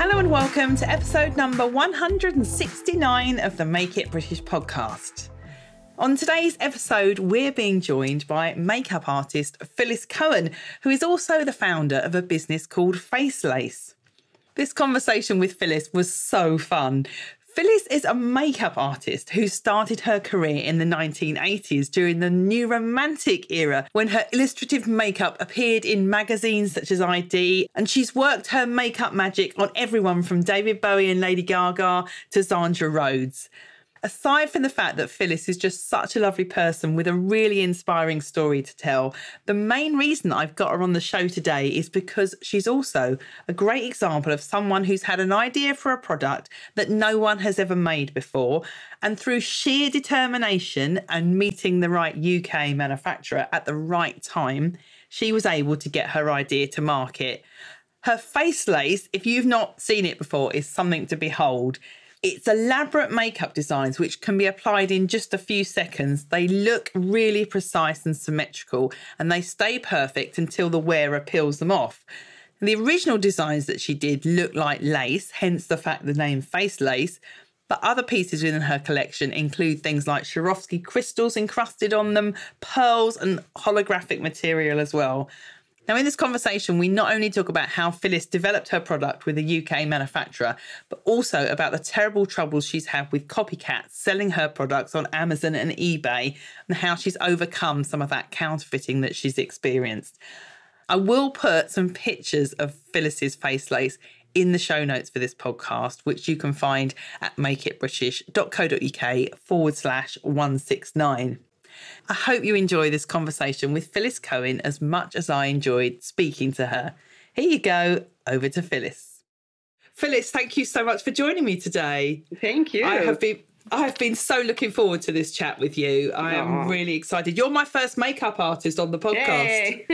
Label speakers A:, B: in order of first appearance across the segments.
A: Hello and welcome to episode number 169 of the Make It British podcast. On today's episode, we're being joined by makeup artist Phyllis Cohen, who is also the founder of a business called Facelace. This conversation with Phyllis was so fun. Phyllis is a makeup artist who started her career in the 1980s during the new romantic era when her illustrative makeup appeared in magazines such as i-D, and she's worked her makeup magic on everyone from David Bowie and Lady Gaga to Zandra Rhodes aside from the fact that Phyllis is just such a lovely person with a really inspiring story to tell, the main reason I've got her on the show today is because she's also a great example of someone who's had an idea for a product that no one has ever made before. And through sheer determination and meeting the right UK manufacturer at the right time, she was able to get her idea to market. Her face lace, if you've not seen it before, is something to behold. It's elaborate makeup designs which can be applied in just a few seconds. They look really precise and symmetrical, and they stay perfect until the wearer peels them off. The original designs that she did look like lace, hence the fact the name Face Lace. But other pieces within her collection include things like Swarovski crystals encrusted on them, pearls, and holographic material as well. Now, in this conversation, we not only talk about how Phyllis developed her product with a UK manufacturer, but also about the terrible troubles she's had with copycats selling her products on Amazon and eBay and how she's overcome some of that counterfeiting that she's experienced. I will put some pictures of Phyllis's face lace in the show notes for this podcast, which you can find at makeitbritish.co.uk forward slash 169. I hope you enjoy this conversation with Phyllis Cohen as much as I enjoyed speaking to her. Here you go, over to Phyllis. Phyllis, thank you so much for joining me today.
B: Thank you.
A: I have been I've been so looking forward to this chat with you. I am Aww. really excited. You're my first makeup artist on the podcast.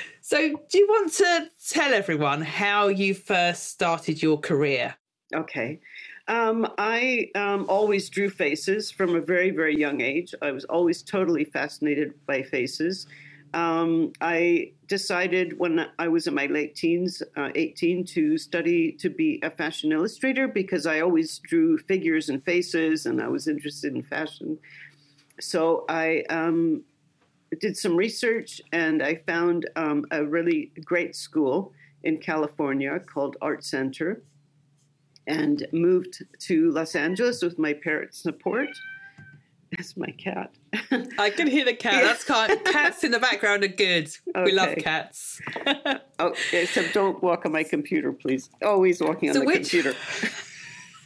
A: so, do you want to tell everyone how you first started your career?
B: Okay. Um, I um, always drew faces from a very, very young age. I was always totally fascinated by faces. Um, I decided when I was in my late teens, uh, 18, to study to be a fashion illustrator because I always drew figures and faces and I was interested in fashion. So I um, did some research and I found um, a really great school in California called Art Center and moved to Los Angeles with my parents' support. That's my cat.
A: I can hear the cat. That's cat. Cats in the background are good. Okay. We love cats.
B: okay, so don't walk on my computer, please. Always walking on so the which... computer.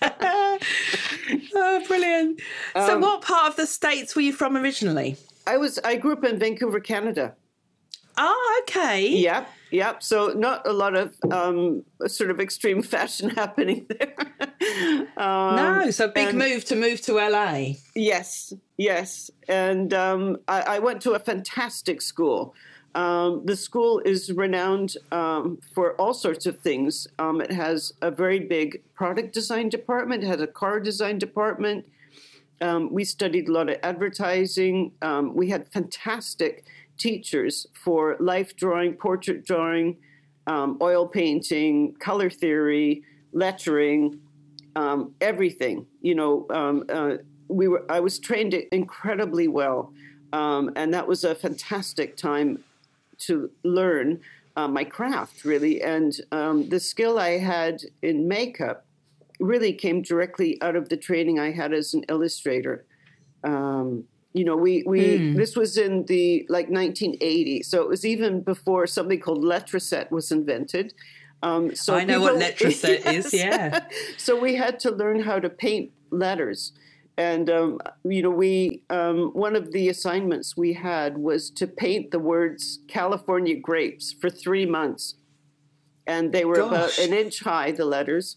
A: oh, brilliant. Um, so, what part of the states were you from originally?
B: I was. I grew up in Vancouver, Canada.
A: Oh, okay.
B: Yep. Yep. So not a lot of um, sort of extreme fashion happening there.
A: um, no. So big and, move to move to LA.
B: Yes. Yes. And um, I, I, went to a fantastic school. Um, the school is renowned um, for all sorts of things. Um, it has a very big product design department. It has a car design department. we studied a lot of advertising. we had fantastic teachers for life drawing, portrait drawing, um, oil painting, color theory, lettering, um, everything. You know, um, uh, we were. I was trained incredibly well, um, and that was a fantastic time to learn uh, my craft, really. And um, the skill I had in makeup really came directly out of the training I had as an illustrator. Um, you know we we mm. this was in the like 1980 so it was even before something called letraset was invented
A: um, so I know people, what letraset yes. is yeah
B: so we had to learn how to paint letters and um, you know we um, one of the assignments we had was to paint the words california grapes for three months and they were Gosh. about an inch high the letters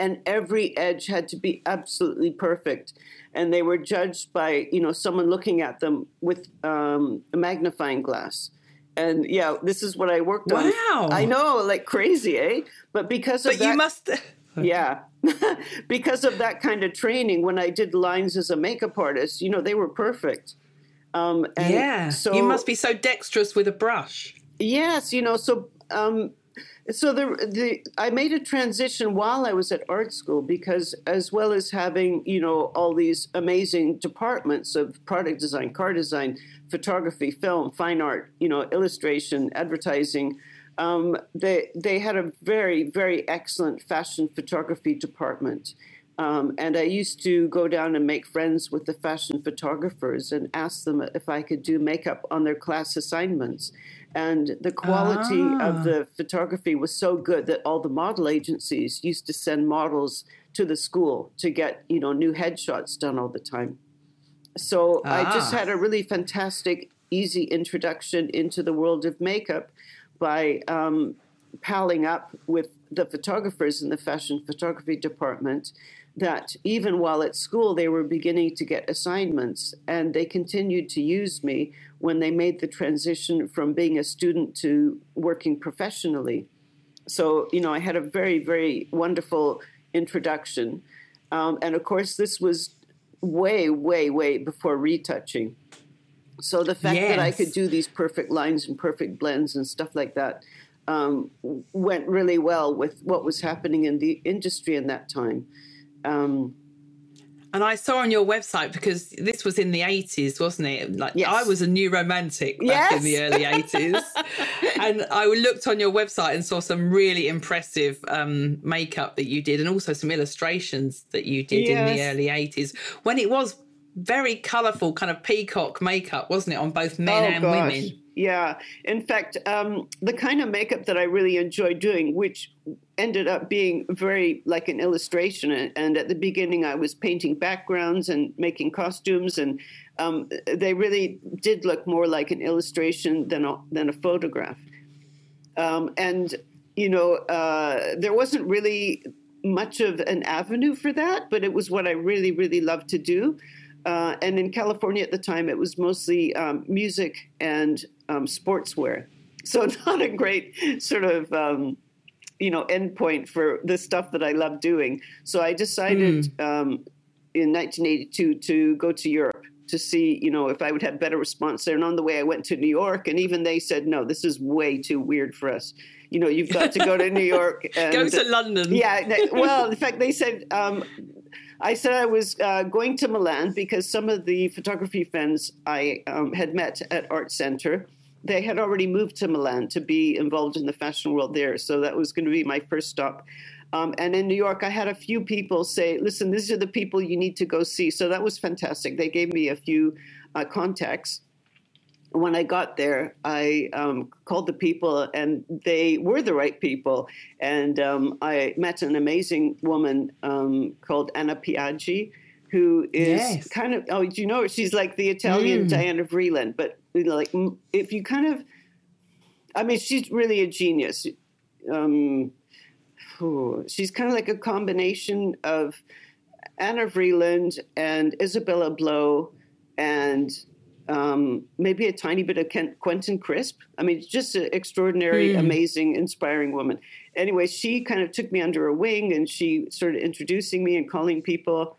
B: and every edge had to be absolutely perfect. And they were judged by you know someone looking at them with um, a magnifying glass. And yeah, this is what I worked on.
A: Wow.
B: I know, like crazy, eh? But because of
A: But
B: that,
A: you must.
B: yeah. because of that kind of training, when I did lines as a makeup artist, you know, they were perfect. Um, and
A: yeah.
B: So
A: you must be so dexterous with a brush.
B: Yes, you know, so um, so the the I made a transition while I was at art school because as well as having you know all these amazing departments of product design, car design, photography, film, fine art, you know, illustration, advertising. Um, they they had a very very excellent fashion photography department. Um, and I used to go down and make friends with the fashion photographers and ask them if I could do makeup on their class assignments. And the quality
A: Ah.
B: of the photography was so good that all the model agencies used to send models to the school to get, you know, new headshots done all the time. So I just
A: Ah.
B: had a really fantastic, easy introduction into the world of makeup by um, palling up with the photographers in the fashion photography department. That even while at school, they were beginning to get assignments, and they continued to use me when they made the transition from being a student to working professionally. So, you know, I had a very, very wonderful introduction. Um, and of course, this was way, way, way before retouching. So the fact that I could do these perfect lines and perfect blends and stuff like that um, went really well with what was happening in the industry in that time. Um,
A: And I saw on your website because this was in the eighties, wasn't it? Like
B: Yes.
A: I was a new romantic back in the early eighties, and I looked on your website and saw some really impressive um, makeup that you did, and also some illustrations that you did in the early eighties when it was very colourful, kind of peacock makeup, wasn't it, on both men and
B: Oh,
A: women?
B: Yeah. In fact, um, the kind of makeup that I really enjoyed doing, which ended up being very like an illustration. And, and at the beginning, I was painting backgrounds and making costumes, and um, they really did look more like an illustration than a, than a photograph. Um, and you know, uh, there wasn't really much of an avenue for that, but it was what I really, really loved to do. Uh, and in California at the time, it was mostly um, music and um, sportswear. So not a great sort of um, you know endpoint for the stuff that I love doing. So I decided um, in 1982 to go to Europe to see you know if I would have better response there. And on the way, I went to New York, and even they said, "No, this is way too weird for us. You know, you've got to go to New York and
A: Go to London.
B: yeah. well, in fact, they said um, I said I was uh, going to Milan because some of the photography friends I um, had met at Art Center, they had already moved to Milan to be involved in the fashion world there. So that was going to be my first stop. Um, and in New York, I had a few people say, "Listen, these are the people you need to go see." So that was fantastic. They gave me a few uh, contacts when I got there, I um, called the people, and they were the right people. And um, I met an amazing woman um, called Anna Piaggi, who is
A: Yes.
B: kind of oh, do you know? She's like the Italian Diana Vreeland, but you know, like mm, if you kind of, I mean, she's really a genius. Um, she's kind of like a combination of Anna Vreeland and Isabella Blow and um, maybe a tiny bit of Ken- Quentin Crisp. I mean, just an extraordinary, amazing, inspiring woman. Anyway, she kind of took me under her wing and she started introducing me and calling people.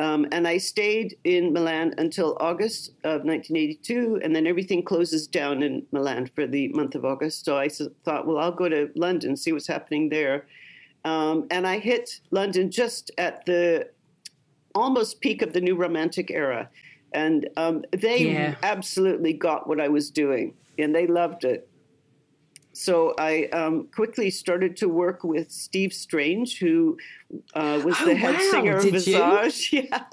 B: Um, and I stayed in Milan until August of 1982, and then everything closes down in Milan for the month of August. So I thought, well, I'll go to London, see what's happening there. Um, and I hit London just at the almost peak of the new romantic era. And um, they
A: Yeah.
B: absolutely got what I was doing, and they loved it. So I um, quickly started to work with Steve Strange, who uh, was
A: Oh,
B: the head
A: wow,
B: singer of
A: did you?
B: Visage. Yeah.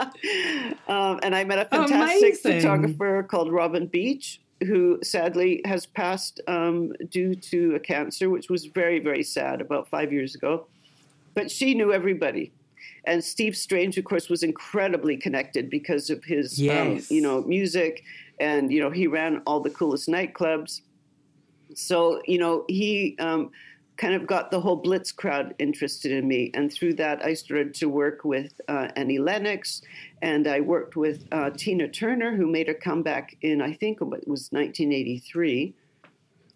B: Um, and I met a fantastic
A: Amazing.
B: photographer called Robyn Beeche, who sadly has passed um, due to a cancer, which was very, very sad about five years ago. But she knew everybody. And Steve Strange, of course, was incredibly connected because of his, um,
A: Yes.
B: you know, music, and you know, he ran all the coolest nightclubs. So you know, he um, kind of got the whole Blitz crowd interested in me. And through that, I started to work with uh, Annie Lennox, and I worked with uh, Tina Turner, who made a comeback in, I think it was 1983.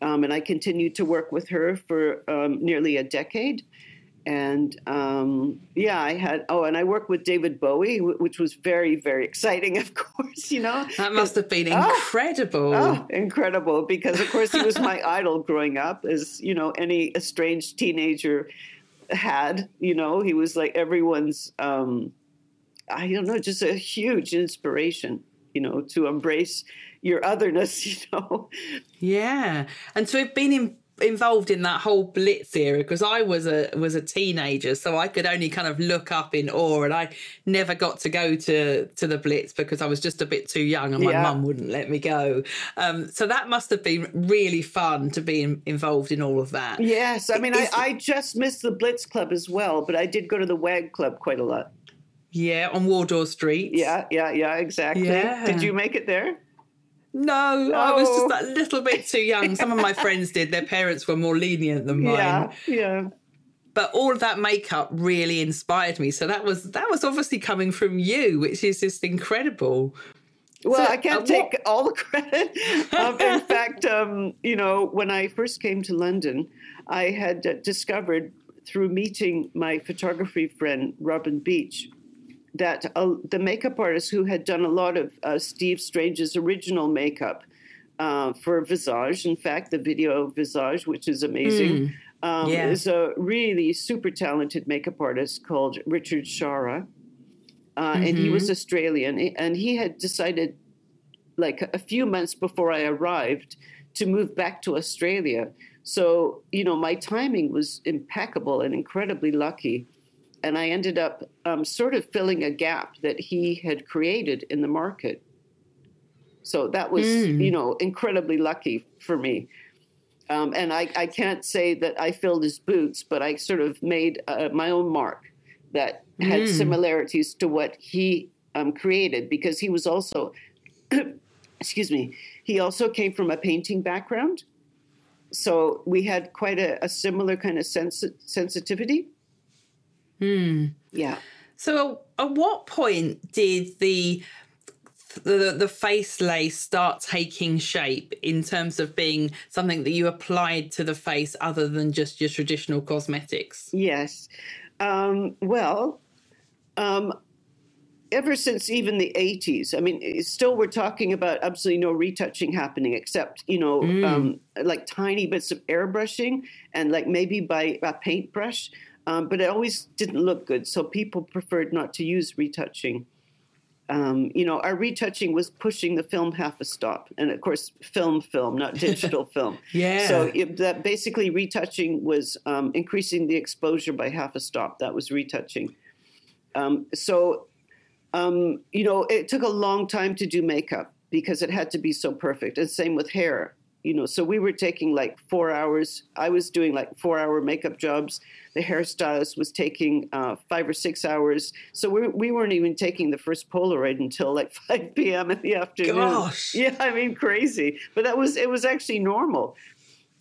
B: Um, and I continued to work with her for um, nearly a decade and um, yeah, I had oh, and I worked with David Bowie, which was very very exciting. Of course, you know
A: that must have been oh, incredible.
B: Oh, oh, incredible! Because of course he was my idol growing up, as you know any estranged teenager had. You know, he was like everyone's. Um, I don't know, just a huge inspiration. You know, to embrace your otherness. You know.
A: Yeah, and to have been in involved in that whole blitz era because I was a was a teenager, so I could only kind of look up in awe, and I never got to go to to the blitz because I was just a bit too young, and my yeah. mum wouldn't let me go. Um, so that must have been really fun to be in, involved in all of that.
B: Yes, I mean, I, I just missed the Blitz Club as well, but I did go to the WAG Club quite a lot.
A: Yeah, on Wardour Street.
B: Yeah, yeah, yeah, exactly. Yeah. Did you make it there?
A: No, I was just a little bit too young. Some of my friends did. Their parents were more lenient than mine.
B: Yeah, yeah.
A: But all of that makeup really inspired me. So that was that was obviously coming from you, which is just incredible.
B: Well, so, I can't uh, take what... all the credit. um, in fact, um, you know, when I first came to London, I had uh, discovered through meeting my photography friend Robyn Beeche that uh, the makeup artist who had done a lot of uh, Steve Strange's original makeup uh, for Visage, in fact, the video Visage, which is amazing, mm. um, yeah. is a really super talented makeup artist called Richard Sharah. Mm-hmm. And he was mm-hmm. Australian, and he had decided, like a few months before I arrived, to move back to Australia. So, you know, my timing was impeccable and incredibly lucky and I ended up um, sort of filling a gap that he had created in the market. So that was, mm. you know, incredibly lucky for me. Um, and I, I, can't say that I filled his boots, but I sort of made uh, my own mark that had mm. similarities to what he um, created because he was also, excuse me, he also came from a painting background. So we had quite a, a similar kind of sens- sensitivity.
A: Hmm.
B: Yeah.
A: So, at what point did the the, the face lace start taking shape in terms of being something that you applied to the face other than just your traditional cosmetics?
B: Yes. Um, well, um, ever since even the 80s, I mean, still we're talking about absolutely no retouching happening except, you know, mm. um, like tiny bits of airbrushing and like maybe by a paintbrush. Um, but it always didn't look good, so people preferred not to use retouching. Um, you know, our retouching was pushing the film half a stop, and of course, film, film, not digital film.
A: Yeah.
B: So it, that basically retouching was um, increasing the exposure by half a stop. That was retouching. Um, so, um, you know, it took a long time to do makeup because it had to be so perfect. And same with hair you know, so we were taking like four hours. I was doing like four hour makeup jobs. The hairstylist was taking uh, five or six hours. So we, we weren't even taking the first Polaroid until like 5 p.m. in the afternoon.
A: Gosh.
B: Yeah, I mean, crazy. But that was, it was actually normal.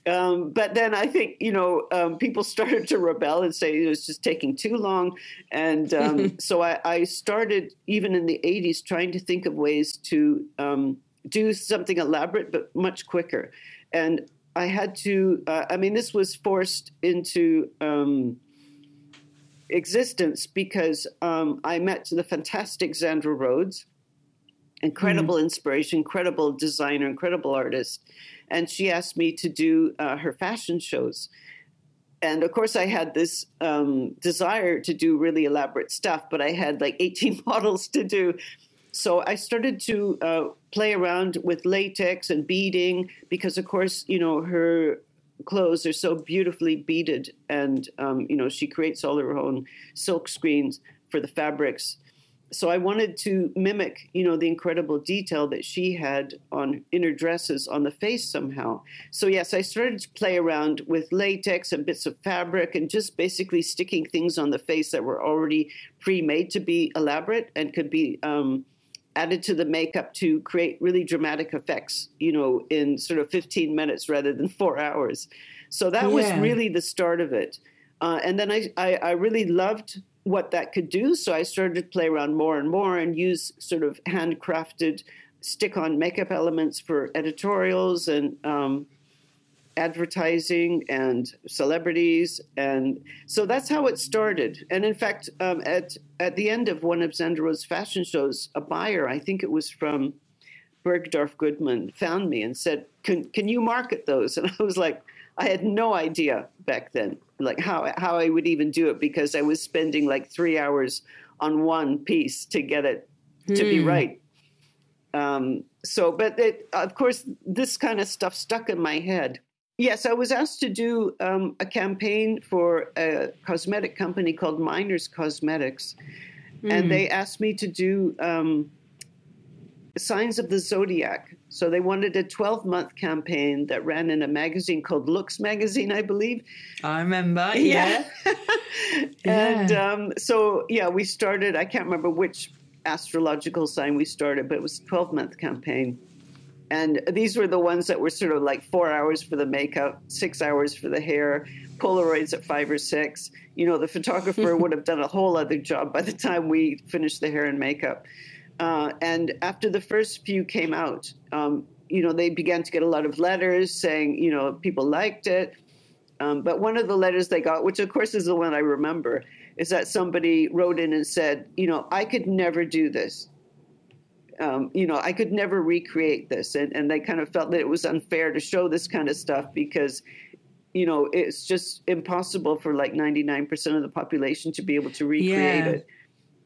B: Um, but then I think, you know, um, people started to rebel and say it was just taking too long. And um, so I, I, started, even in the 80s, trying to think of ways to um, do something elaborate but much quicker. And I had to, uh, I mean, this was forced into um, existence because um, I met the fantastic Zandra Rhodes, incredible mm-hmm. inspiration, incredible designer, incredible artist. And she asked me to do uh, her fashion shows. And of course, I had this um, desire to do really elaborate stuff, but I had like 18 models to do so I started to uh, play around with latex and beading because, of course, you know, her clothes are so beautifully beaded, and um, you know, she creates all her own silk screens for the fabrics. So I wanted to mimic, you know, the incredible detail that she had on in her dresses on the face somehow. So yes, I started to play around with latex and bits of fabric and just basically sticking things on the face that were already pre-made to be elaborate and could be um, added to the makeup to create really dramatic effects, you know, in sort of 15 minutes rather than four hours. So that yeah. was really the start of it. Uh, and then I, I, I really loved what that could do. So I started to play around more and more and use sort of handcrafted stick on makeup elements for editorials and um, advertising and celebrities. And so that's how it started. And in fact, um, at, at the end of one of Zandra's fashion shows, a buyer, I think it was from Bergdorf Goodman, found me and said, can, can you market those? And I was like, I had no idea back then, like how, how I would even do it because I was spending like three hours on one piece to get it to be hmm. right. Um, so, but it, of course, this kind of stuff stuck in my head. Yes, I was asked to do um, a campaign for a cosmetic company called Miners Cosmetics, mm. and hmm. they asked me to do um, signs of the zodiac. So they wanted a 12 month campaign that ran in a magazine called Looks Magazine, I believe.
A: I remember, yeah.
B: yeah. and um, so, yeah, we started, I can't remember which astrological sign we started, but it was a 12 month campaign. And these were the ones that were sort of like four hours for the makeup, six hours for the hair, Polaroids at five or six. You know, the photographer would have done a whole other job by the time we finished the hair and makeup. Uh, and after the first few came out, um, you know, they began to get a lot of letters saying, you know, people liked it. Um, but one of the letters they got, which of course is the one I remember, is that somebody wrote in and said, you know, I could never do this um, you know, I could never recreate this. And, and they kind of felt that it was unfair to show this kind of stuff because, you know, it's just impossible for like 99% of the population to be able to recreate yeah. it.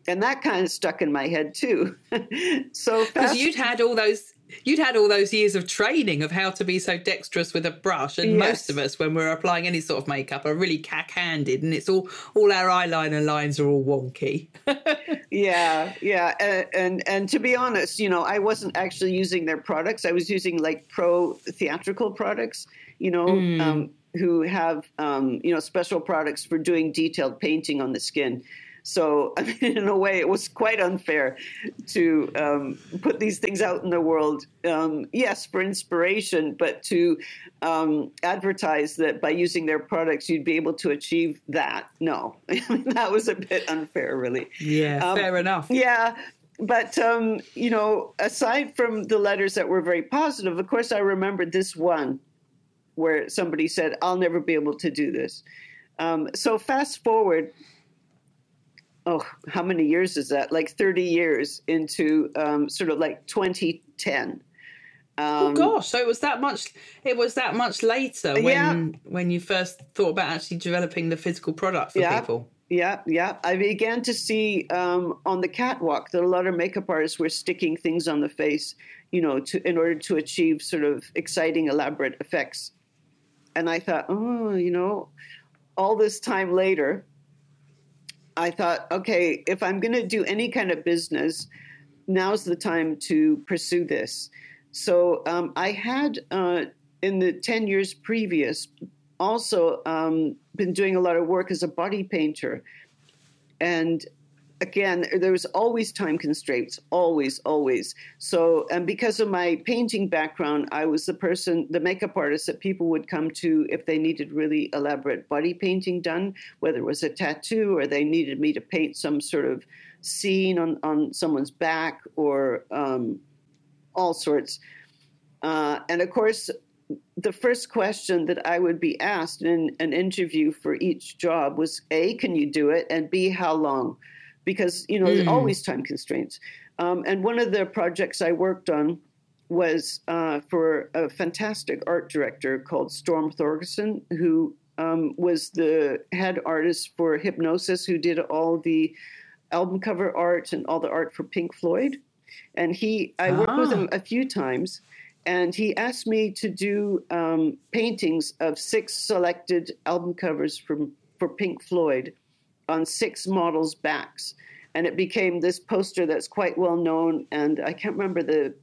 B: And that kind of stuck in my head too. so
A: because you'd had all those you'd had all those years of training of how to be so dexterous with a brush and yes. most of us when we're applying any sort of makeup are really cack-handed and it's all all our eyeliner lines are all wonky
B: yeah yeah and, and, and to be honest you know i wasn't actually using their products i was using like pro theatrical products you know mm. um, who have um, you know special products for doing detailed painting on the skin so, I mean, in a way, it was quite unfair to um, put these things out in the world, um, yes, for inspiration, but to um, advertise that by using their products, you'd be able to achieve that. No, that was a bit unfair, really.
A: Yeah, um, fair enough.
B: Yeah. But, um, you know, aside from the letters that were very positive, of course, I remembered this one where somebody said, I'll never be able to do this. Um, so fast forward oh, how many years is that? Like 30 years into um, sort of like 2010.
A: Um, oh gosh! So it was that much. It was that much later when yeah. when you first thought about actually developing the physical product for
B: yeah.
A: people.
B: Yeah, yeah. I began to see um, on the catwalk that a lot of makeup artists were sticking things on the face, you know, to in order to achieve sort of exciting, elaborate effects. And I thought, oh, you know, all this time later, I thought, okay, if I'm going to do any kind of business, now's the time to pursue this. So um, I had, uh, in the 10 years previous, also um, been doing a lot of work as a body painter. And again, there was always time constraints, always, always. So, and because of my painting background, I was the person, the makeup artist that people would come to if they needed really elaborate body painting done, whether it was a tattoo or they needed me to paint some sort of scene on, on someone's back or um, all sorts. Uh, and of course, the first question that I would be asked in an interview for each job was A, can you do it? And B, how long? Because you know mm. there's always time constraints. Um, and one of the projects I worked on was uh, for a fantastic art director called Storm Thorgerson, who um, was the head artist for Hipgnosis, who did all the album cover art and all the art for Pink Floyd. And he, I ah. worked with him ah. a few times, and he asked me to do um, paintings of six selected album covers from for Pink Floyd on six models' backs. And it became this poster that's quite well known. And I can't remember the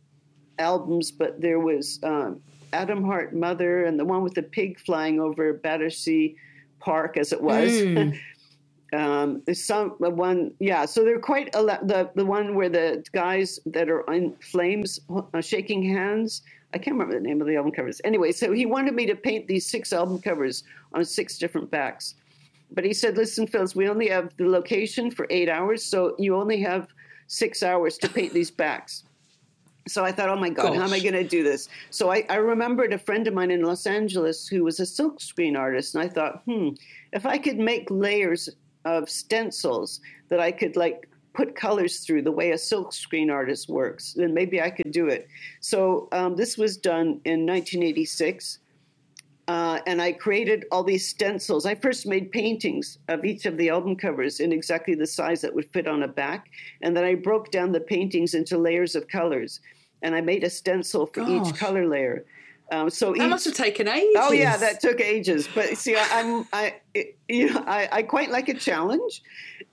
B: albums, but there was um, Atom Heart Mother and the one with the pig flying over Battersea Park, as it was. Mm. um, some one, yeah. So they're quite the the one where the guys that are in flames uh, shaking hands. I can't remember the name of the album covers. Anyway, so he wanted me to paint these six album covers on six different backs. But he said, "Listen, Phyllis, we only have the location for eight hours, so you only have six hours to paint these backs." So I thought, oh my God, Gosh. how am I going to do this? So I, I, remembered a friend of mine in Los Angeles who was a silkscreen artist. And I thought, hmm, if I could make layers of stencils that I could like put colors through the way a silkscreen artist works, then maybe I could do it. So um, this was done in 1986. Uh, and I created all these stencils. I first made paintings of each of the album covers in exactly the size that would fit on a back. And then I broke down the paintings into layers of colors. And I made a stencil for Gosh. each color layer. Um, so
A: that
B: each,
A: must have taken ages.
B: Oh yeah, that took ages. But see, I, am I you know I, I quite like a challenge,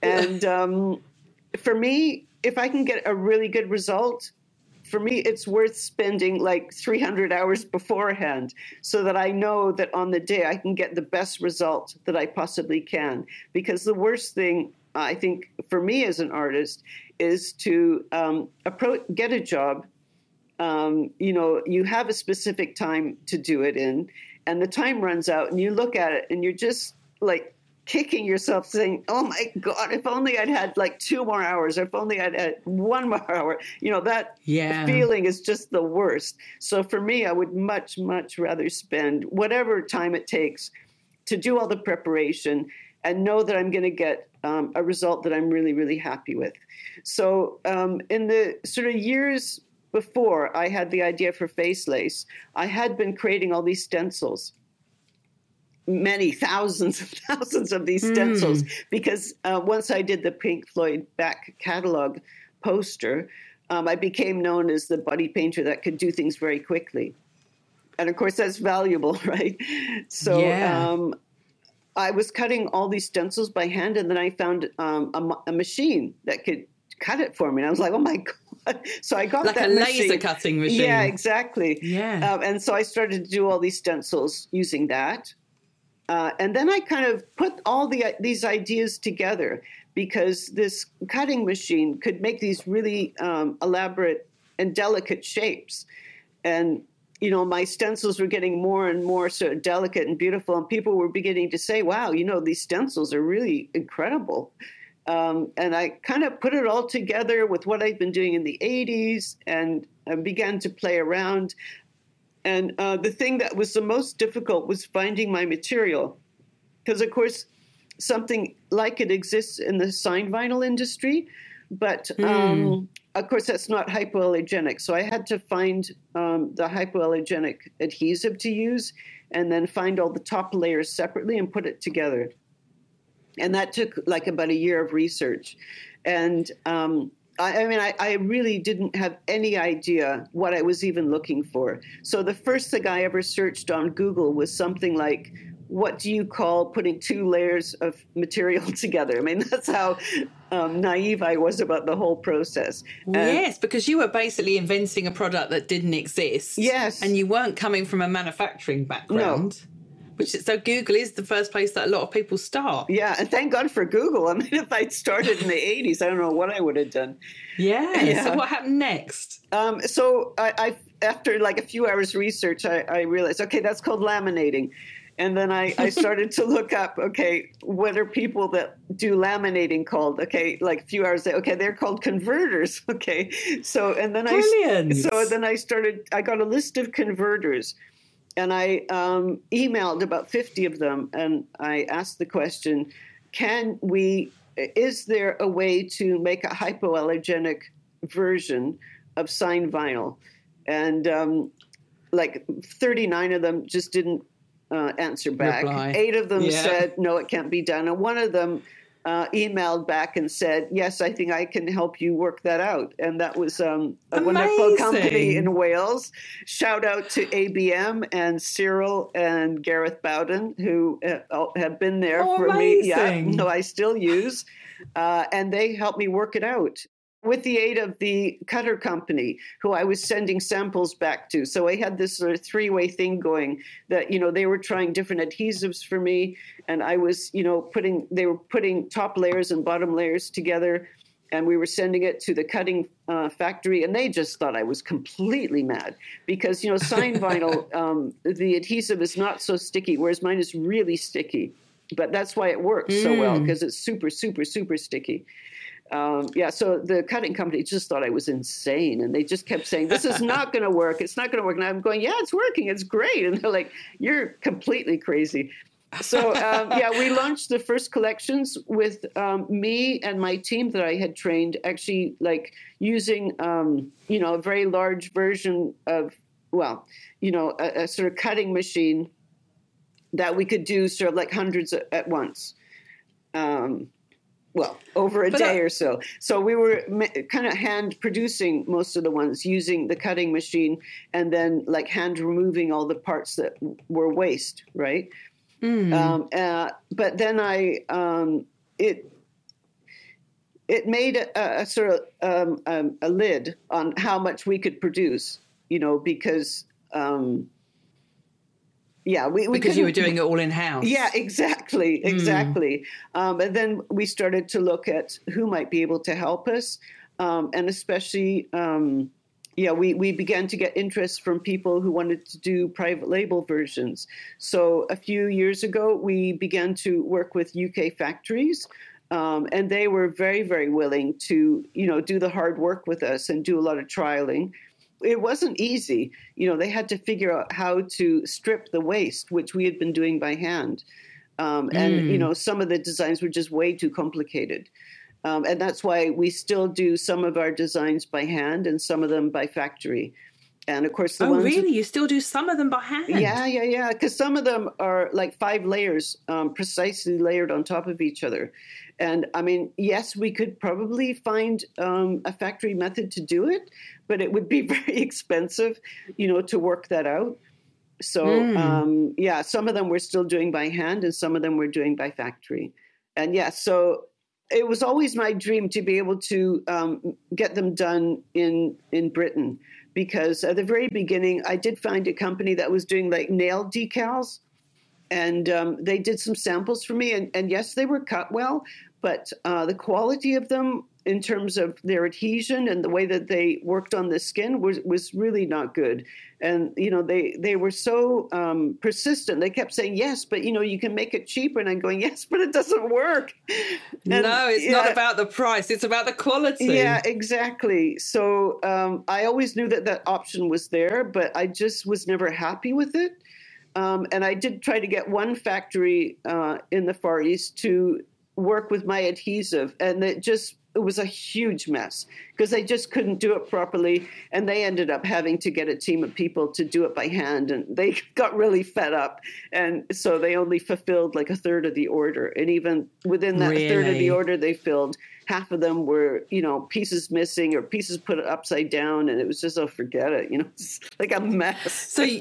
B: and um, for me, if I can get a really good result, for me, it's worth spending like 300 hours beforehand so that I know that on the day I can get the best result that I possibly can. Because the worst thing, I think, for me as an artist is to um, approach, get a job. Um, you know, you have a specific time to do it in, and the time runs out, and you look at it, and you're just like kicking yourself saying, Oh my God, if only I'd had like two more hours, or if only I'd had one more hour. You know, that yeah. feeling is just the worst. So for me, I would much, much rather spend whatever time it takes to do all the preparation and know that I'm going to get um, a result that I'm really, really happy with. So um, in the sort of years before I had the idea for Face Lace, I had been creating all these stencils many thousands and thousands of these stencils mm. because uh, once I did the Pink Floyd back catalog poster, um, I became known as the body painter that could do things very quickly. And of course, that's valuable, right? So yeah. um, I was cutting all these stencils by hand, and then I found um, a, a, machine that could cut it for me. And I was like, oh my God. So I got
A: like
B: that
A: a
B: machine.
A: laser cutting machine.
B: Yeah, exactly.
A: Yeah.
B: Um, and so I started to do all these stencils using that. Uh, and then I kind of put all the these ideas together because this cutting machine could make these really um, elaborate and delicate shapes. And you know, my stencils were getting more and more sort of delicate and beautiful, and people were beginning to say, "Wow, you know, these stencils are really incredible." Um, and I kind of put it all together with what I'd been doing in the 80s and began to play around. And uh, the thing that was the most difficult was finding my material. Because, of course, something like it exists in the signed vinyl industry, but mm. um, of course, that's not hypoallergenic. So I had to find um, the hypoallergenic adhesive to use and then find all the top layers separately and put it together. And that took like about a year of research. And um, I, I mean, I, I, really didn't have any idea what I was even looking for. So the first thing I ever searched on Google was something like, what do you call putting two layers of material together? I mean, that's how um, naive I was about the whole process.
A: Um, yes, because you were basically inventing a product that didn't exist.
B: Yes.
A: And you weren't coming from a manufacturing background. No. Which is, so Google is the first place that a lot of people start.
B: Yeah, and thank God for Google. I mean, if I'd started in the '80s, I don't know what I would have done.
A: Yeah. yeah. So what happened next?
B: Um, so I, I, after like a few hours research, I, I realized okay, that's called laminating. And then I, I started to look up, okay, what are people that do laminating called? Okay, like a few hours okay, they're called converters. Okay. So and then
A: Brilliant.
B: I so then I started I got a list of converters and I um, emailed about 50 of them and I asked the question can we, is there a way to make a hypoallergenic version of signed vinyl? And um, like 39 of them just didn't uh, answer back.
A: Reply.
B: Eight of them yeah. said, no, it can't be done. And one of them uh, emailed back and said, "Yes, I think I can help you work that out." And that was um, a wonderful company in Wales. Shout out to ABM and Cyril and Gareth Bowden who uh, have been there
A: oh,
B: for
A: amazing.
B: me. Yeah, no, I still use, uh, and they helped me work it out. With the aid of the cutter company who I was sending samples back to. So I had this sort of three way thing going that, you know, they were trying different adhesives for me. And I was, you know, putting, they were putting top layers and bottom layers together. And we were sending it to the cutting uh, factory, and they just thought I was completely mad because, you know, sign vinyl, um, the adhesive is not so sticky, whereas mine is really sticky. But that's why it works mm. so well because it's super, super, super sticky um, yeah, so the cutting company just thought I was insane, and they just kept saying, "This is not going to work. It's not going to work." And I'm going, "Yeah, it's working. It's great." And they're like, "You're completely crazy." So um, yeah, we launched the first collections with um, me and my team that I had trained, actually like using um, you know a very large version of well, you know, a, a sort of cutting machine that we could do sort of like hundreds at once. Um, well, over a but day or so. So we were kind of hand producing most of the ones using the cutting machine and then like hand removing all the parts that were waste, right? Mm. Um, uh, but then I, um, it, it made a, a sort of um, um a lid on how much we could produce, you know, because um, yeah,
A: we, we because you were doing it all in house.
B: Yeah, exactly, hmm. exactly. Mm. Um, and then we started to look at who might be able to help us, um, and especially, um, yeah, we we began to get interest from people who wanted to do private label versions. So a few years ago, we began to work with UK factories. Um, and they were very, very willing to, you know, do the hard work with us and do a lot of trialing it wasn't easy. You know, they had to figure out how to strip the waste, which we had been doing by hand. Um, and, mm. you know, some of the designs were just way too complicated. Um, and that's why we still do some of our designs by hand and some of them by factory. And of course, the
A: oh,
B: ones.
A: really? You still do some of them by hand?
B: Yeah, yeah, yeah. Because some of them are like five layers, um, precisely layered on top of each other. And I mean, yes, we could probably find um, a factory method to do it, but it would be very expensive, you know, to work that out. So, mm. um, yeah, some of them we're still doing by hand and some of them we're doing by factory. And yeah, so it was always my dream to be able to um, get them done in, in Britain because at the very beginning, I did find a company that was doing like nail decals and um, they did some samples for me and, and, yes they were cut well but uh, the quality of them in terms of their adhesion and the way that they worked on the skin was was really not good. And you know they they were so um, persistent. They kept saying yes, but you know you can make it cheaper. And I'm going yes, but it doesn't work.
A: And, no, it's yeah, not about the price. It's about the quality.
B: Yeah, exactly. So um, I always knew that that option was there, but I just was never happy with it. Um, and I did try to get one factory uh, in the Far East to work with my adhesive, and it just it was a huge mess because they just couldn't do it properly and they ended up having to get a team of people to do it by hand and they got really fed up and so they only fulfilled like a third of the order and even within that really? third of the order they filled half of them were, you know, pieces missing or pieces put upside down, and it was just oh, forget it, you know, it's like a mess.
A: so, you,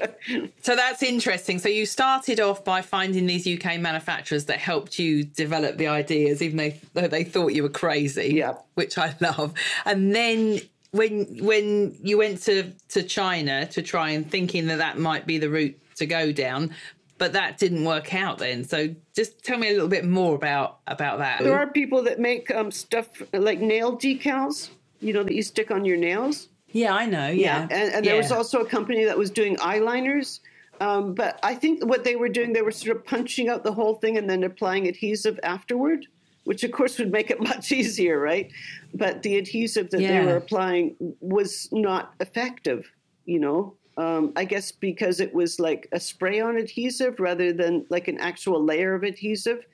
A: so that's interesting. So you started off by finding these UK manufacturers that helped you develop the ideas, even though they thought you were crazy.
B: Yeah,
A: which I love. And then when when you went to to China to try and thinking that that might be the route to go down but that didn't work out then. So just tell me a little bit more about about that.
B: There are people that make um, stuff like nail decals, you know, that you stick on your nails.
A: Yeah, I know. Yeah,
B: yeah. and, and there yeah. was also a company that was doing eyeliners. Um, but I think what they were doing, they were sort of punching out the whole thing and then applying adhesive afterward, which of course would make it much easier, right? But the adhesive that yeah. they were applying was not effective, you know. Um, I guess because it was like a spray on adhesive rather than like an actual layer of adhesive.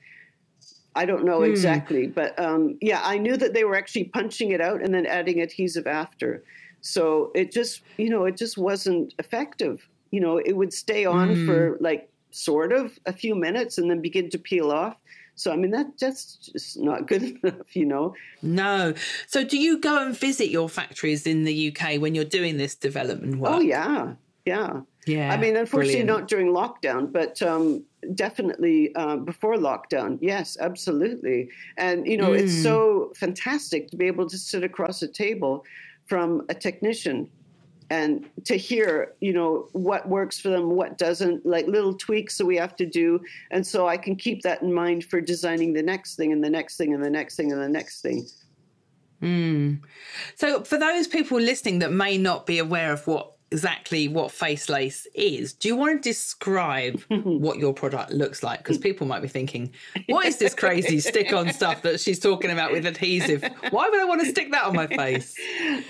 B: I don't know hmm. exactly, but um, yeah, I knew that they were actually punching it out and then adding adhesive after. So it just, you know, it just wasn't effective. You know, it would stay on mm. for like sort of a few minutes and then begin to peel off. So I mean that that's just not good enough, you know.
A: No. So do you go and visit your factories in the UK when you're doing this development work?
B: Oh yeah. Yeah.
A: Yeah.
B: I mean, unfortunately,
A: brilliant.
B: not during lockdown, but um, definitely uh, before lockdown. Yes, absolutely. And, you know, it's
A: Mm.
B: so fantastic to be able to sit across a table from a technician and to hear, you know, what works for them, what doesn't, like little tweaks that we have to do. And so I can keep that in mind for designing the next thing and the next thing and the next thing and the next thing.
A: Mm. So, for those people listening that may not be aware of what exactly what face lace is, do you want to describe what your product looks like? Because people might be thinking, what is this crazy stick on stuff that she's talking about with adhesive? Why would I want to stick that on my face?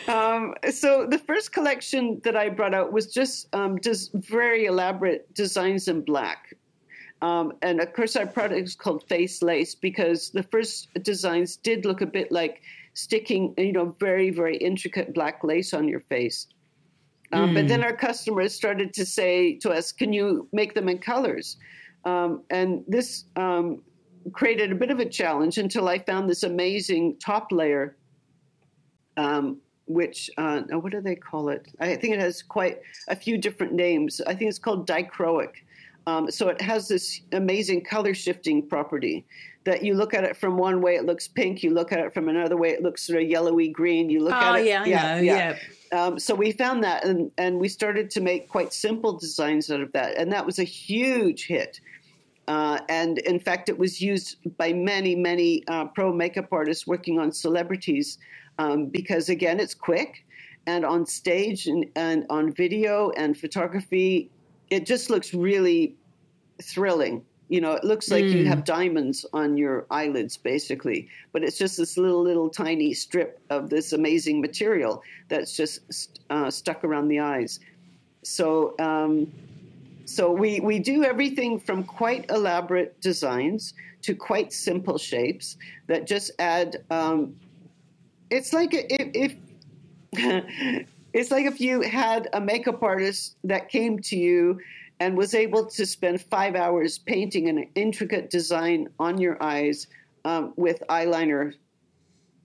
B: Um, so the first collection that I brought out was just um, just very elaborate designs in black. Um, and of course, our product is called Face Lace because the first designs did look a bit like sticking, you know, very, very intricate black lace on your face. Um, But then our customers started to say to us, "Can you make them in colors?" Um, and this um, created a bit of a challenge until I found this amazing top layer um, which uh, what do they call it? I think it has quite a few different names. I think it's called dichroic. Um, so it has this amazing color shifting property that you look at it from one way, it looks pink. You look at it from another way, it looks sort of yellowy green. You look
A: Oh,
B: at it,
A: yeah, I know, yeah.
B: Um, so we found that, and, and we started to make quite simple designs out of that, and that was a huge hit. Uh, and in fact, it was used by many, many uh, pro makeup artists working on celebrities um, because, again, it's quick. And on stage and, and on video and photography, it just looks really thrilling. You know, it looks like you have diamonds on your eyelids, basically, but it's just this little, little tiny strip of this amazing material that's just uh, stuck around the eyes. So, um, so we, we do everything from quite elaborate designs to quite simple shapes that just add. Um, it's like if, if it's like if you had a makeup artist that came to you and was able to spend five hours painting an intricate design on your eyes um, with eyeliner,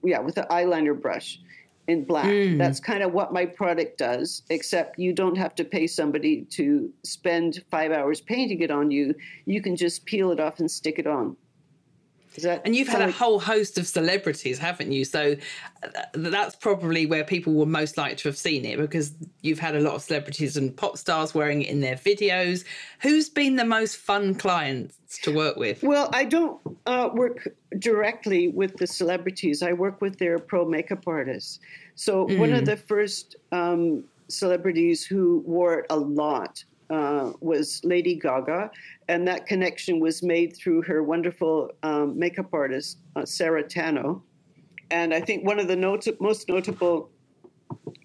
B: yeah, with an eyeliner brush in black. That's kind of what my product does, except you don't have to pay somebody to spend five hours painting it on you. You can just peel it off and stick it on.
A: And you've had a whole host of celebrities, haven't you? So uh, that's probably where people were most like to have seen it because you've had a lot of celebrities and pop stars wearing it in their videos. Who's been the most fun clients to work with?
B: Well, I don't uh, work directly with the celebrities. I work with their pro makeup artists. So one of the first um, celebrities who wore it a lot uh, was Lady Gaga, and that connection was made through her wonderful um, makeup artist uh, Sarah Tanno. And I think one of the not- most notable,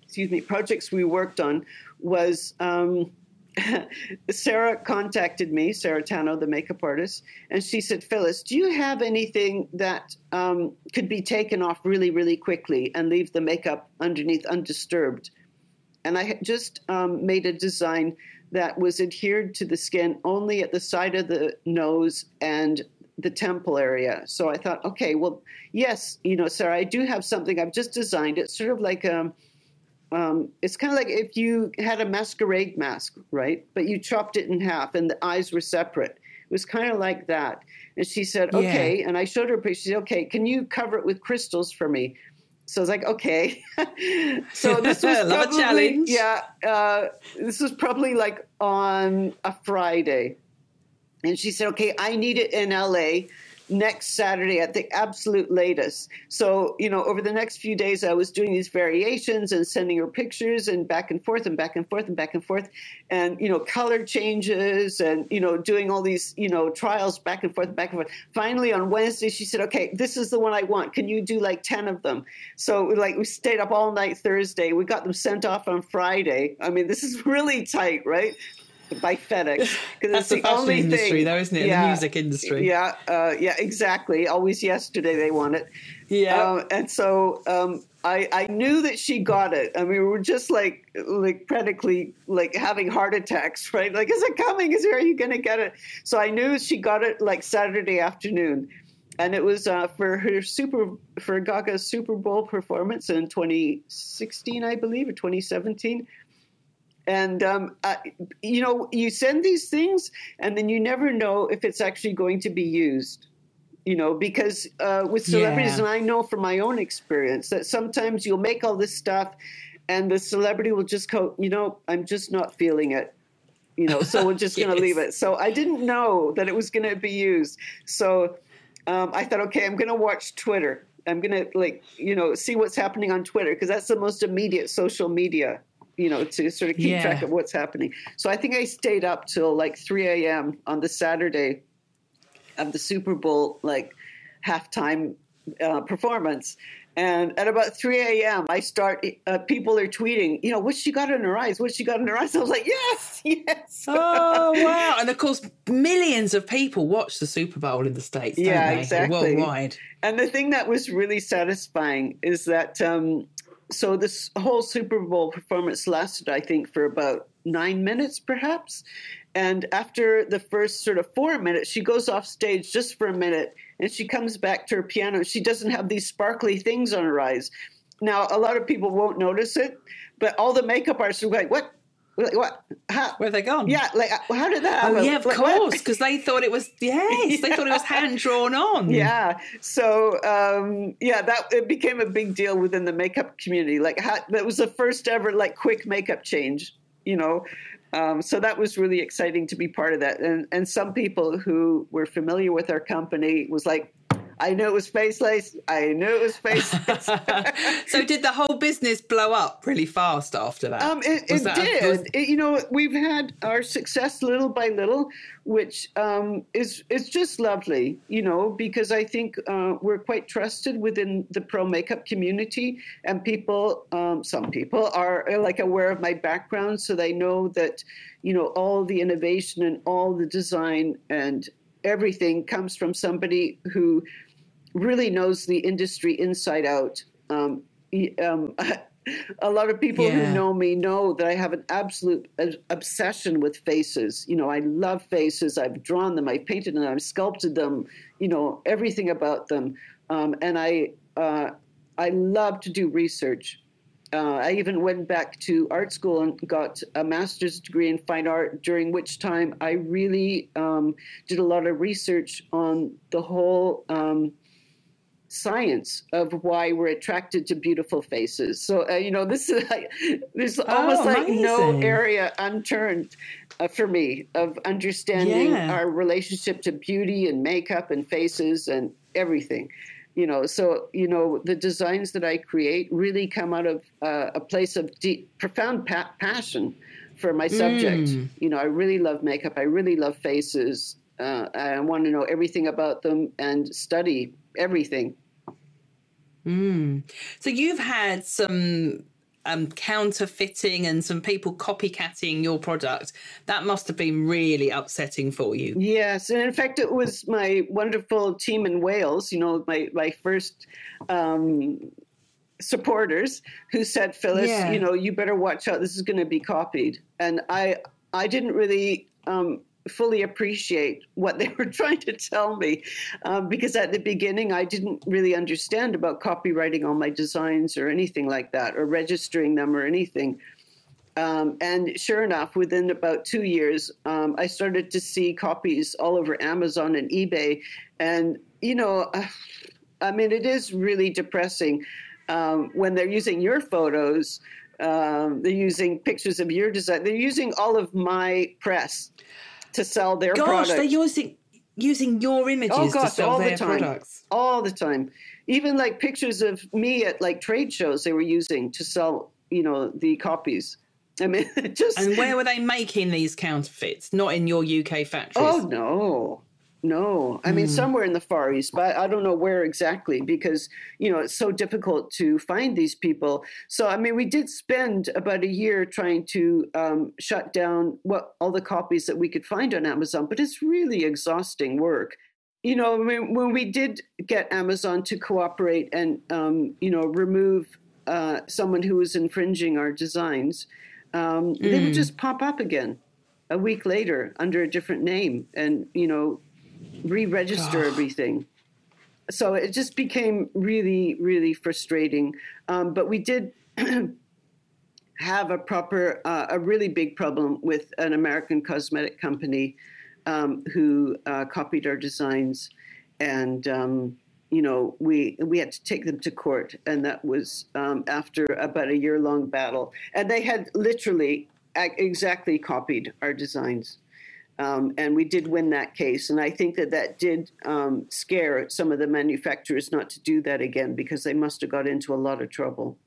B: excuse me, projects we worked on was. Um, Sarah contacted me, Sarah Tanno, the makeup artist, and she said, Phyllis, do you have anything that um, could be taken off really, really quickly and leave the makeup underneath undisturbed? And I just um, made a design that was adhered to the skin only at the side of the nose and the temple area. So I thought, okay, well, yes, you know, Sarah, I do have something I've just designed. It's sort of like a, um, it's kind of like if you had a masquerade mask, right? But you chopped it in half and the eyes were separate. It was kind of like that. And she said,
A: Yeah.
B: okay. And I showed her a picture. She said, okay, can you cover it with crystals for me? So I was like, okay. so this was probably,
A: challenge.
B: yeah, uh, this was probably like on a Friday. And she said, okay, I need it in LA next Saturday at the absolute latest. So, you know, over the next few days, I was doing these variations and sending her pictures and back and forth and back and forth and back and forth and, you know, color changes and, you know, doing all these, you know, trials back and forth, and back and forth. Finally, on Wednesday, she said, okay, this is the one I want. Can you do like 10 of them? So, like, we stayed up all night Thursday. We got them sent off on Friday. I mean, this is really tight, right? By FedEx because
A: That's
B: it's
A: the
B: the, only
A: industry,
B: thing.
A: though, isn't it? The music industry.
B: Yeah, uh, yeah, exactly. Always yesterday they want it.
A: Yeah.
B: Um, and so um, I, I knew that she got it. I mean, we were just like, like practically like having heart attacks, right? Like, is it coming? Is there are you going to get it? So I knew she got it like Saturday afternoon, and it was uh, for her super for Gaga's Super Bowl performance in 2016, I believe, or 2017 And um, uh, you know, you send these things, and then you never know if it's actually going to be used. You know, because uh, with celebrities,
A: Yeah.
B: and I know from my own experience that sometimes you'll make all this stuff, and the celebrity will just go, you know, I'm just not feeling it. You know, so we're just going to leave it. So I didn't know that it was going to be used. So um, I thought, okay, I'm going to watch Twitter. I'm going to like, you know, see what's happening on Twitter because that's the most immediate social media, you know, to sort of keep
A: Yeah.
B: track of what's happening. So I think I stayed up till like 3 a.m. on the Saturday of the Super Bowl, like halftime uh, performance. And at about 3 a.m., I start, uh, people are tweeting, you know, what she got in her eyes? What she got in her eyes? I was like, yes, yes.
A: Oh wow! And of course, millions of people watch the Super Bowl in the states. Don't
B: Yeah,
A: they?
B: exactly.
A: Worldwide.
B: And the thing that was really satisfying is that um, so this whole Super Bowl performance lasted, I think, for about nine minutes, perhaps. And after the first sort of four minutes, she goes off stage just for a minute and she comes back to her piano. She doesn't have these sparkly things on her eyes. Now, a lot of people won't notice it, but all the makeup artists are like, what? Like, what? How?
A: Where they gone?
B: Yeah, like, how did that
A: Oh yeah, of
B: Like,
A: course, because they thought it was yes, they thought it was hand drawn on.
B: Yeah. So um, yeah, that it became a big deal within the makeup community. Like how, that was the first ever like quick makeup change. You know. Um, so that was really exciting to be part of that. And and some people who were familiar with our company was like, I knew it was Face Lace. I knew it was Face Lace.
A: so did the whole business blow up really fast after that?
B: Um, it, it
A: that
B: did.
A: was-
B: It- you know, we've had our success little by little, which um, is is just lovely. You know, because I think uh, we're quite trusted within the pro makeup community, and people, um, some people are uh, like aware of my background, so they know that, you know, all the innovation and all the design and everything comes from somebody who really knows the industry inside out. Um, um, a lot of people
A: Yeah.
B: who know me know that I have an absolute uh, obsession with faces. You know, I love faces. I've drawn them, I've painted them, I've sculpted them. You know, everything about them, um, and I uh, I love to do research. Uh, I even went back to art school and got a master's degree in fine art, during which time I really um, did a lot of research on the whole um, science of why we're attracted to beautiful faces. So, uh, you know, this is like, there's almost like no area unturned uh, for me of understanding
A: Yeah.
B: our relationship to beauty and makeup and faces and everything you know so you know the designs that i create really come out of uh, a place of deep profound pa- passion for my subject
A: Mm.
B: you know i really love makeup i really love faces uh, i want to know everything about them and study everything
A: Mm. So you've had some um, counterfeiting and some people copycatting your product. That must have been really upsetting for you.
B: Yes, and in fact, it was my wonderful team in Wales. You know, my my first um, supporters who said, "Phyllis,
A: Yeah.
B: you know, you better watch out. This is going to be copied." And I I didn't really. Um, fully appreciate what they were trying to tell me um, because at the beginning I didn't really understand about copyrighting all my designs or anything like that or registering them or anything. Um, and sure enough, within about two years, um, I started to see copies all over Amazon and eBay. And, you know, I mean, it is really depressing um, when they're using your photos, um, they're using pictures of your design, they're using all of my press to sell their
A: Gosh,
B: products.
A: Gosh, they're using using your oh, images
B: Oh
A: to
B: gosh,
A: sell
B: all the
A: their
B: time.
A: products.
B: all the time. Even like pictures of me at like trade shows they were using to sell, you know, the copies. I mean, just
A: And where were they making these counterfeits? Not in your UK factories.
B: Oh no, no. I mean, somewhere in the Far East, but I don't know where exactly because you know it's so difficult to find these people. So I mean, we did spend about a year trying to um, shut down what all the copies that we could find on Amazon, but it's really exhausting work. You know, I mean, when we did get Amazon to cooperate and um, you know remove uh, someone who was infringing our designs, um, they would just pop up again a week later under a different name and you know re-register everything. So it just became really really frustrating. Um, but we did have a proper, uh, a really big problem with an American cosmetic company um, who uh, copied our designs, and um, you know we we had to take them to court, and that was um, after about a year long battle, and they had literally exactly copied our designs. Um, and we did win that case. And I think that that did um, scare some of the manufacturers not to do that again because they must have got into a lot of trouble.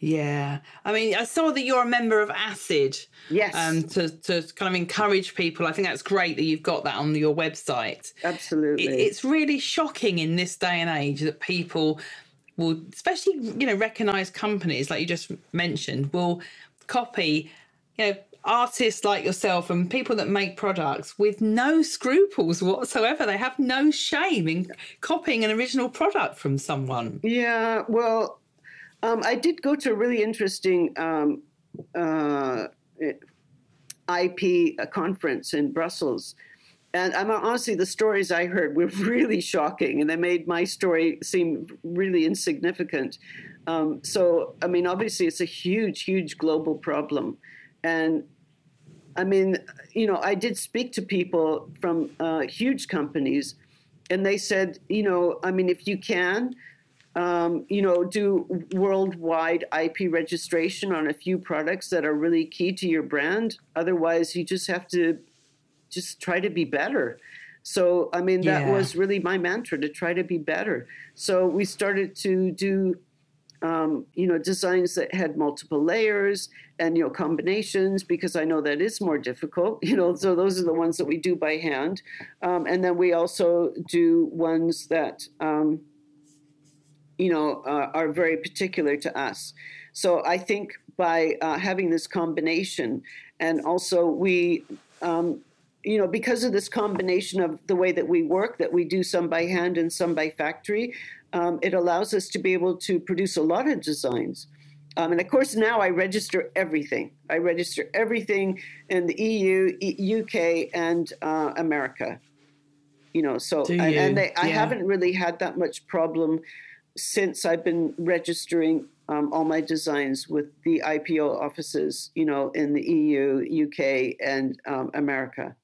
A: Yeah, I mean, I saw that you're a member of ACID.
B: Yes.
A: Um, to to kind of encourage people. I think that's great that you've got that on your website.
B: Absolutely.
A: It, it's really shocking in this day and age that people will, especially you know, recognise companies like you just mentioned, will copy, you know, artists like yourself and people that make products with no scruples whatsoever. They have no shame in copying an original product from someone.
B: Yeah, well, um, I did go to a really interesting um, uh, IP conference in Brussels. And I'm honestly, the stories I heard were really shocking, and they made my story seem really insignificant. Um, so, I mean, obviously, it's a huge, huge global problem. And I mean, you know, I did speak to people from uh, huge companies, and they said, you know, I mean, if you can, um, you know, do worldwide IP registration on a few products that are really key to your brand. Otherwise, you just have to just try to be better. So, I mean, that yeah. was really my mantra to try to be better. So, we started to do, um, you know, designs that had multiple layers and, you know, combinations because I know that is more difficult, you know. So, those are the ones that we do by hand. Um, and then we also do ones that, um, you know, uh, are very particular to us. So I think by uh, having this combination, and also we, um, you know, because of this combination of the way that we work, that we do some by hand and some by factory, um, it allows us to be able to produce a lot of designs. Um, and of course, now I register everything. I register everything in the EU, UK, and uh, America. You know, so and, and they, yeah. I haven't really had that much problem since I've been registering um, all my designs with the IPO offices, you know, in the EU, UK, and um, America.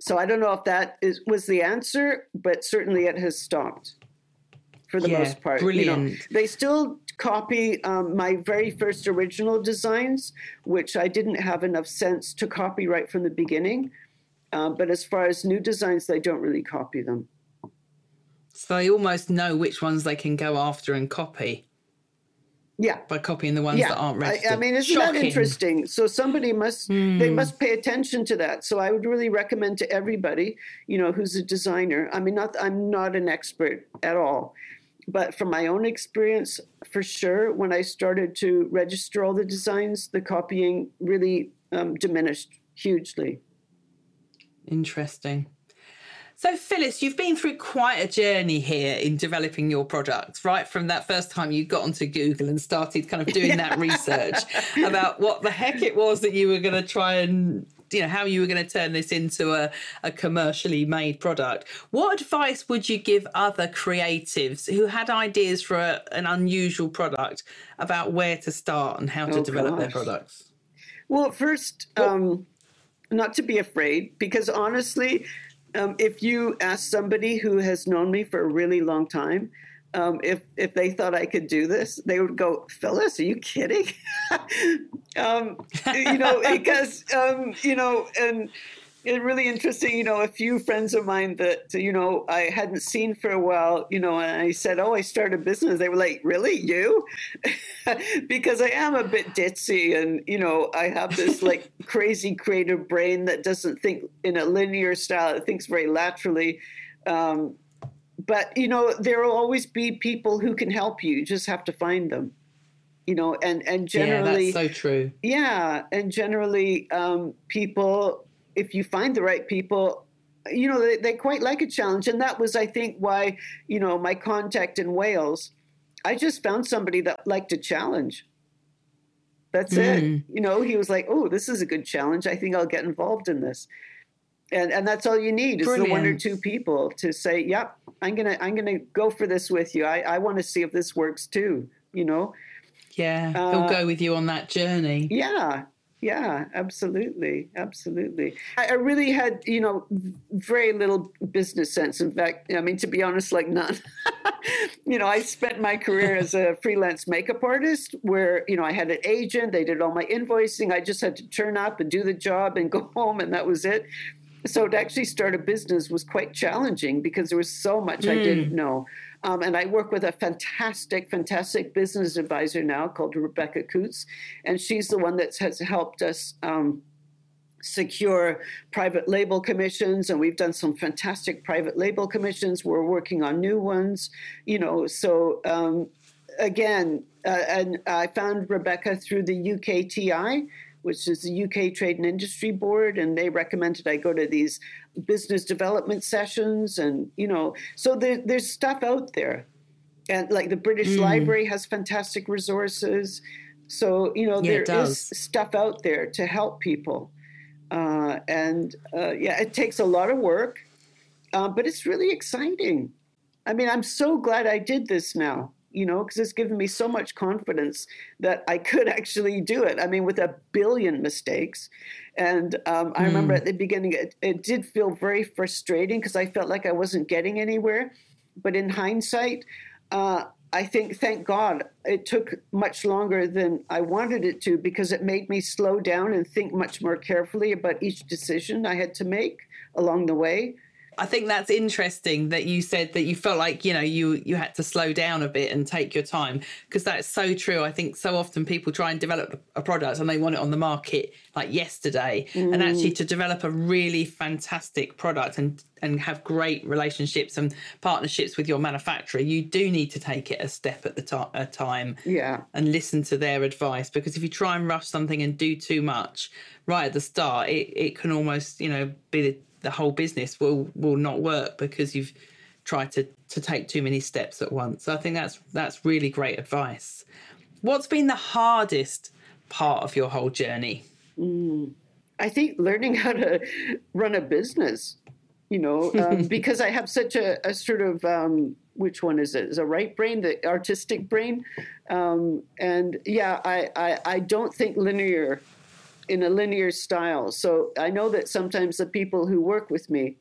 B: So I don't know if that is was the answer, but certainly it has stopped for the yeah, most part.
A: Brilliant.
B: You know, they still copy um, my very first original designs, which I didn't have enough sense to copy right from the beginning. Uh, but as far as new designs, they don't really copy them.
A: So they almost know which ones they can go after and copy.
B: Yeah.
A: By copying the ones yeah. that aren't registered.
B: I, I mean, isn't Shocking. that interesting? So somebody must mm. they must pay attention to that. So I would really recommend to everybody, you know, who's a designer. I mean, not I'm not an expert at all. But from my own experience, for sure, when I started to register all the designs, the copying really um, diminished hugely.
A: Interesting. So, Phyllis, you've been through quite a journey here in developing your products, right? From that first time you got onto Google and started kind of doing that research about what the heck it was that you were going to try and you know how you were going to turn this into a, a commercially made product what advice would you give other creatives who had ideas for a, an unusual product about where to start and how to oh, develop gosh. their products
B: well first um, not to be afraid because honestly um, if you ask somebody who has known me for a really long time, um, if if they thought I could do this, they would go, "Phyllis, are you kidding?" um, you know, because um, you know, and it's really interesting. You know, a few friends of mine that you know I hadn't seen for a while. You know, and I said, "Oh, I started a business." They were like, "Really, you?" because I am a bit ditzy, and you know, I have this like crazy creative brain that doesn't think in a linear style. It thinks very laterally. Um, but you know, there will always be people who can help you. You just have to find them you know and and generally
A: yeah, that's so true
B: yeah and generally um, people if you find the right people, you know, they, they quite like a challenge. And that was, I think, why, you know, my contact in Wales, I just found somebody that liked a challenge. That's mm. it. You know, he was like, oh, this is a good challenge. I think I'll get involved in this. And, and that's all you need is Brilliant. the one or two people to say, yep, I'm gonna I'm gonna go for this with you. I, I want to see if this works too, you know.
A: Yeah, he'll uh, go with you on that journey.
B: Yeah, yeah, absolutely, absolutely. I, I, really had, you know, very little business sense. In fact, I mean, to be honest, like none. you know, I spent my career as a freelance makeup artist, where you know I had an agent. They did all my invoicing. I just had to turn up and do the job and go home, and that was it. So to actually start a business was quite challenging because there was so much mm. I didn't hmm. know. Um, and I work with a fantastic, fantastic business advisor now called Rebecca Coots, and she's the one that has helped us. Um, secure private label commissions and we've done some fantastic private label commissions we're working on new ones you know so um, again uh, and i found rebecca through the ukti which is the UK Trade and Industry Board, and they recommended I go to these business development sessions, and you know, so there, there's stuff out there, and like the British mm. Library has fantastic resources, so you know yeah, there is stuff out there to help people, uh, and uh, yeah, it takes a lot of work, uh, but it's really exciting. I mean, I'm so glad I did this now you know, because it's given me so much confidence that I could actually do it. I mean, with a billion mistakes. And um, I remember hmm. at the beginning, it, it did feel very frustrating because I felt like I wasn't getting anywhere. But in hindsight, uh, I think, thank God, it took much longer than I wanted it to because it made me slow down and think much more carefully about each decision I had to make along the way.
A: I think that's interesting that you said that you felt like you know you you had to slow down a bit and take your time because that's so true. I think so often people try and develop a product and they want it on the market like yesterday, mm. and actually to develop a really fantastic product and and have great relationships and partnerships with your manufacturer, you do need to take it a step at the to- a time.
B: Yeah,
A: and listen to their advice because if you try and rush something and do too much right at the start, it it can almost you know be the the whole business will will not work because you've tried to to take too many steps at once. So I think that's that's really great advice. What's been the hardest part of your whole journey?
B: Mm, I think learning how to run a business. You know, um, because I have such a, a sort of um, which one is it? Is a right brain, the artistic brain, um, and yeah, I, I I don't think linear in a linear style. So I know that sometimes the people who work with me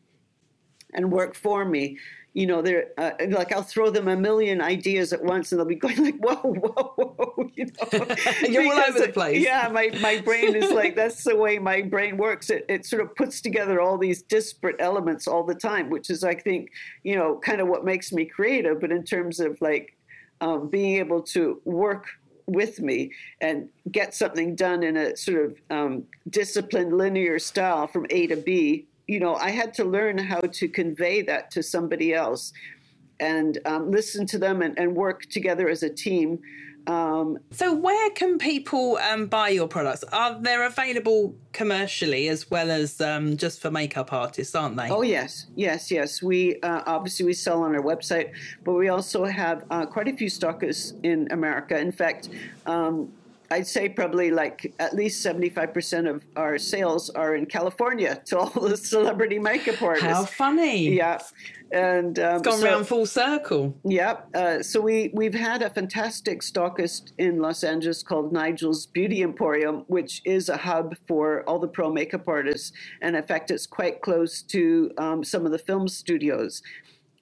B: and work for me, you know, they're uh, like I'll throw them a million ideas at once, and they'll be going like, "Whoa, whoa, whoa!" You know,
A: you're all over the place.
B: Yeah, my my brain is like that's the way my brain works. It it sort of puts together all these disparate elements all the time, which is I think you know kind of what makes me creative. But in terms of like um, being able to work with me and get something done in a sort of um, disciplined linear style from A to B, you know, I had to learn how to convey that to somebody else and um, listen to them and, and work together as a team
A: um, so, where can people um, buy your products? Are they available commercially as well as um, just for makeup artists, aren't they?
B: Oh yes, yes, yes. We uh, obviously we sell on our website, but we also have uh, quite a few stockists in America. In fact. Um, I'd say probably like at least 75% of our sales are in California to all the celebrity makeup artists.
A: How funny.
B: Yeah and
A: um, it's gone so, round full circle.
B: Yep. Yeah, uh, so we we've had a fantastic stockist in Los Angeles called Nigel's Beauty Emporium, which is a hub for all the pro makeup artists, and in fact, it's quite close to um, some of the film studios.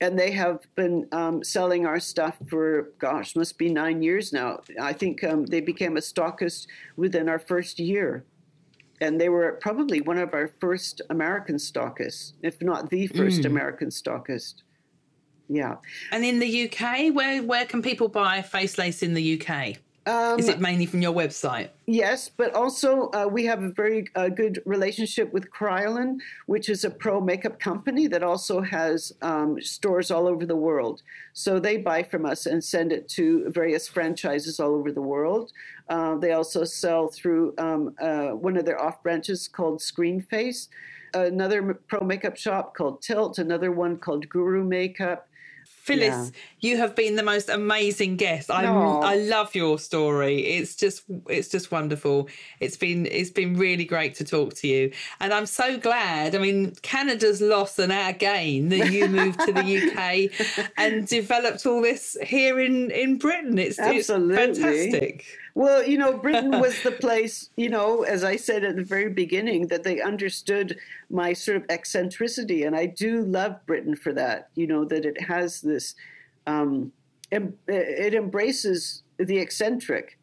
B: And they have been um, selling our stuff for, gosh, must be nine years now. I think um, they became a stockist within our first year and they were probably one of our first American stockists, if not the first mm. American stockist. Yeah.
A: And in the UK, where where can people buy face lace in the UK? Um, Is it mainly from your website?
B: Yes, but also uh, we have a very uh, good relationship with Kryolan, which is a pro makeup company that also has um, stores all over the world. So they buy from us and send it to various franchises all over the world. Uh, they also sell through um, uh, one of their off branches called Screenface, another pro makeup shop called Tilt, another one called Guru Makeup
A: Phyllis,
B: Yeah.
A: you have been the most amazing guest. I I love your story. It's just it's just wonderful. It's been it's been really great to talk to you, and I'm so glad. I mean, Canada's loss and our gain that you moved to the UK and developed all this here in in Britain. It's,
B: Absolutely.
A: it's fantastic.
B: Well, you know, Britain was the place, you know, as I said at the very beginning, that they understood my sort of eccentricity. And I do love Britain for that, you know, that it has this, um, em- it embraces the eccentric.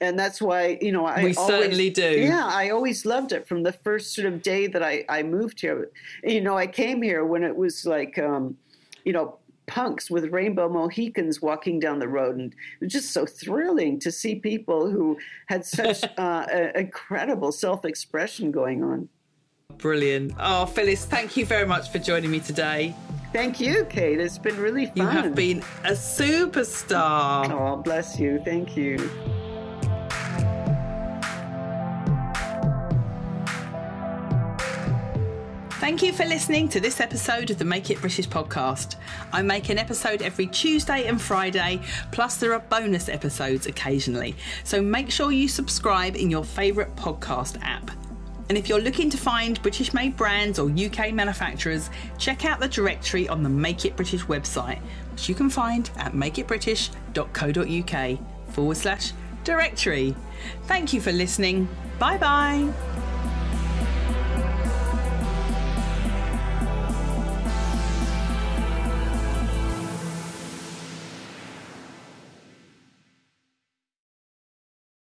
B: And that's why, you know, I
A: We
B: always,
A: certainly do.
B: Yeah, I always loved it from the first sort of day that I, I moved here. You know, I came here when it was like, um, you know, punks with rainbow Mohicans walking down the road. And it was just so thrilling to see people who had such uh, a- incredible self expression going on.
A: Brilliant. Oh, Phyllis, thank you very much for joining me today.
B: Thank you, Kate. It's been really fun.
A: You have been a superstar.
B: Oh, bless you. Thank you.
A: Thank you for listening to this episode of the Make It British podcast. I make an episode every Tuesday and Friday, plus there are bonus episodes occasionally. So make sure you subscribe in your favourite podcast app. And if you're looking to find British made brands or UK manufacturers, check out the directory on the Make It British website, which you can find at makeitbritish.co.uk forward slash directory. Thank you for listening. Bye bye.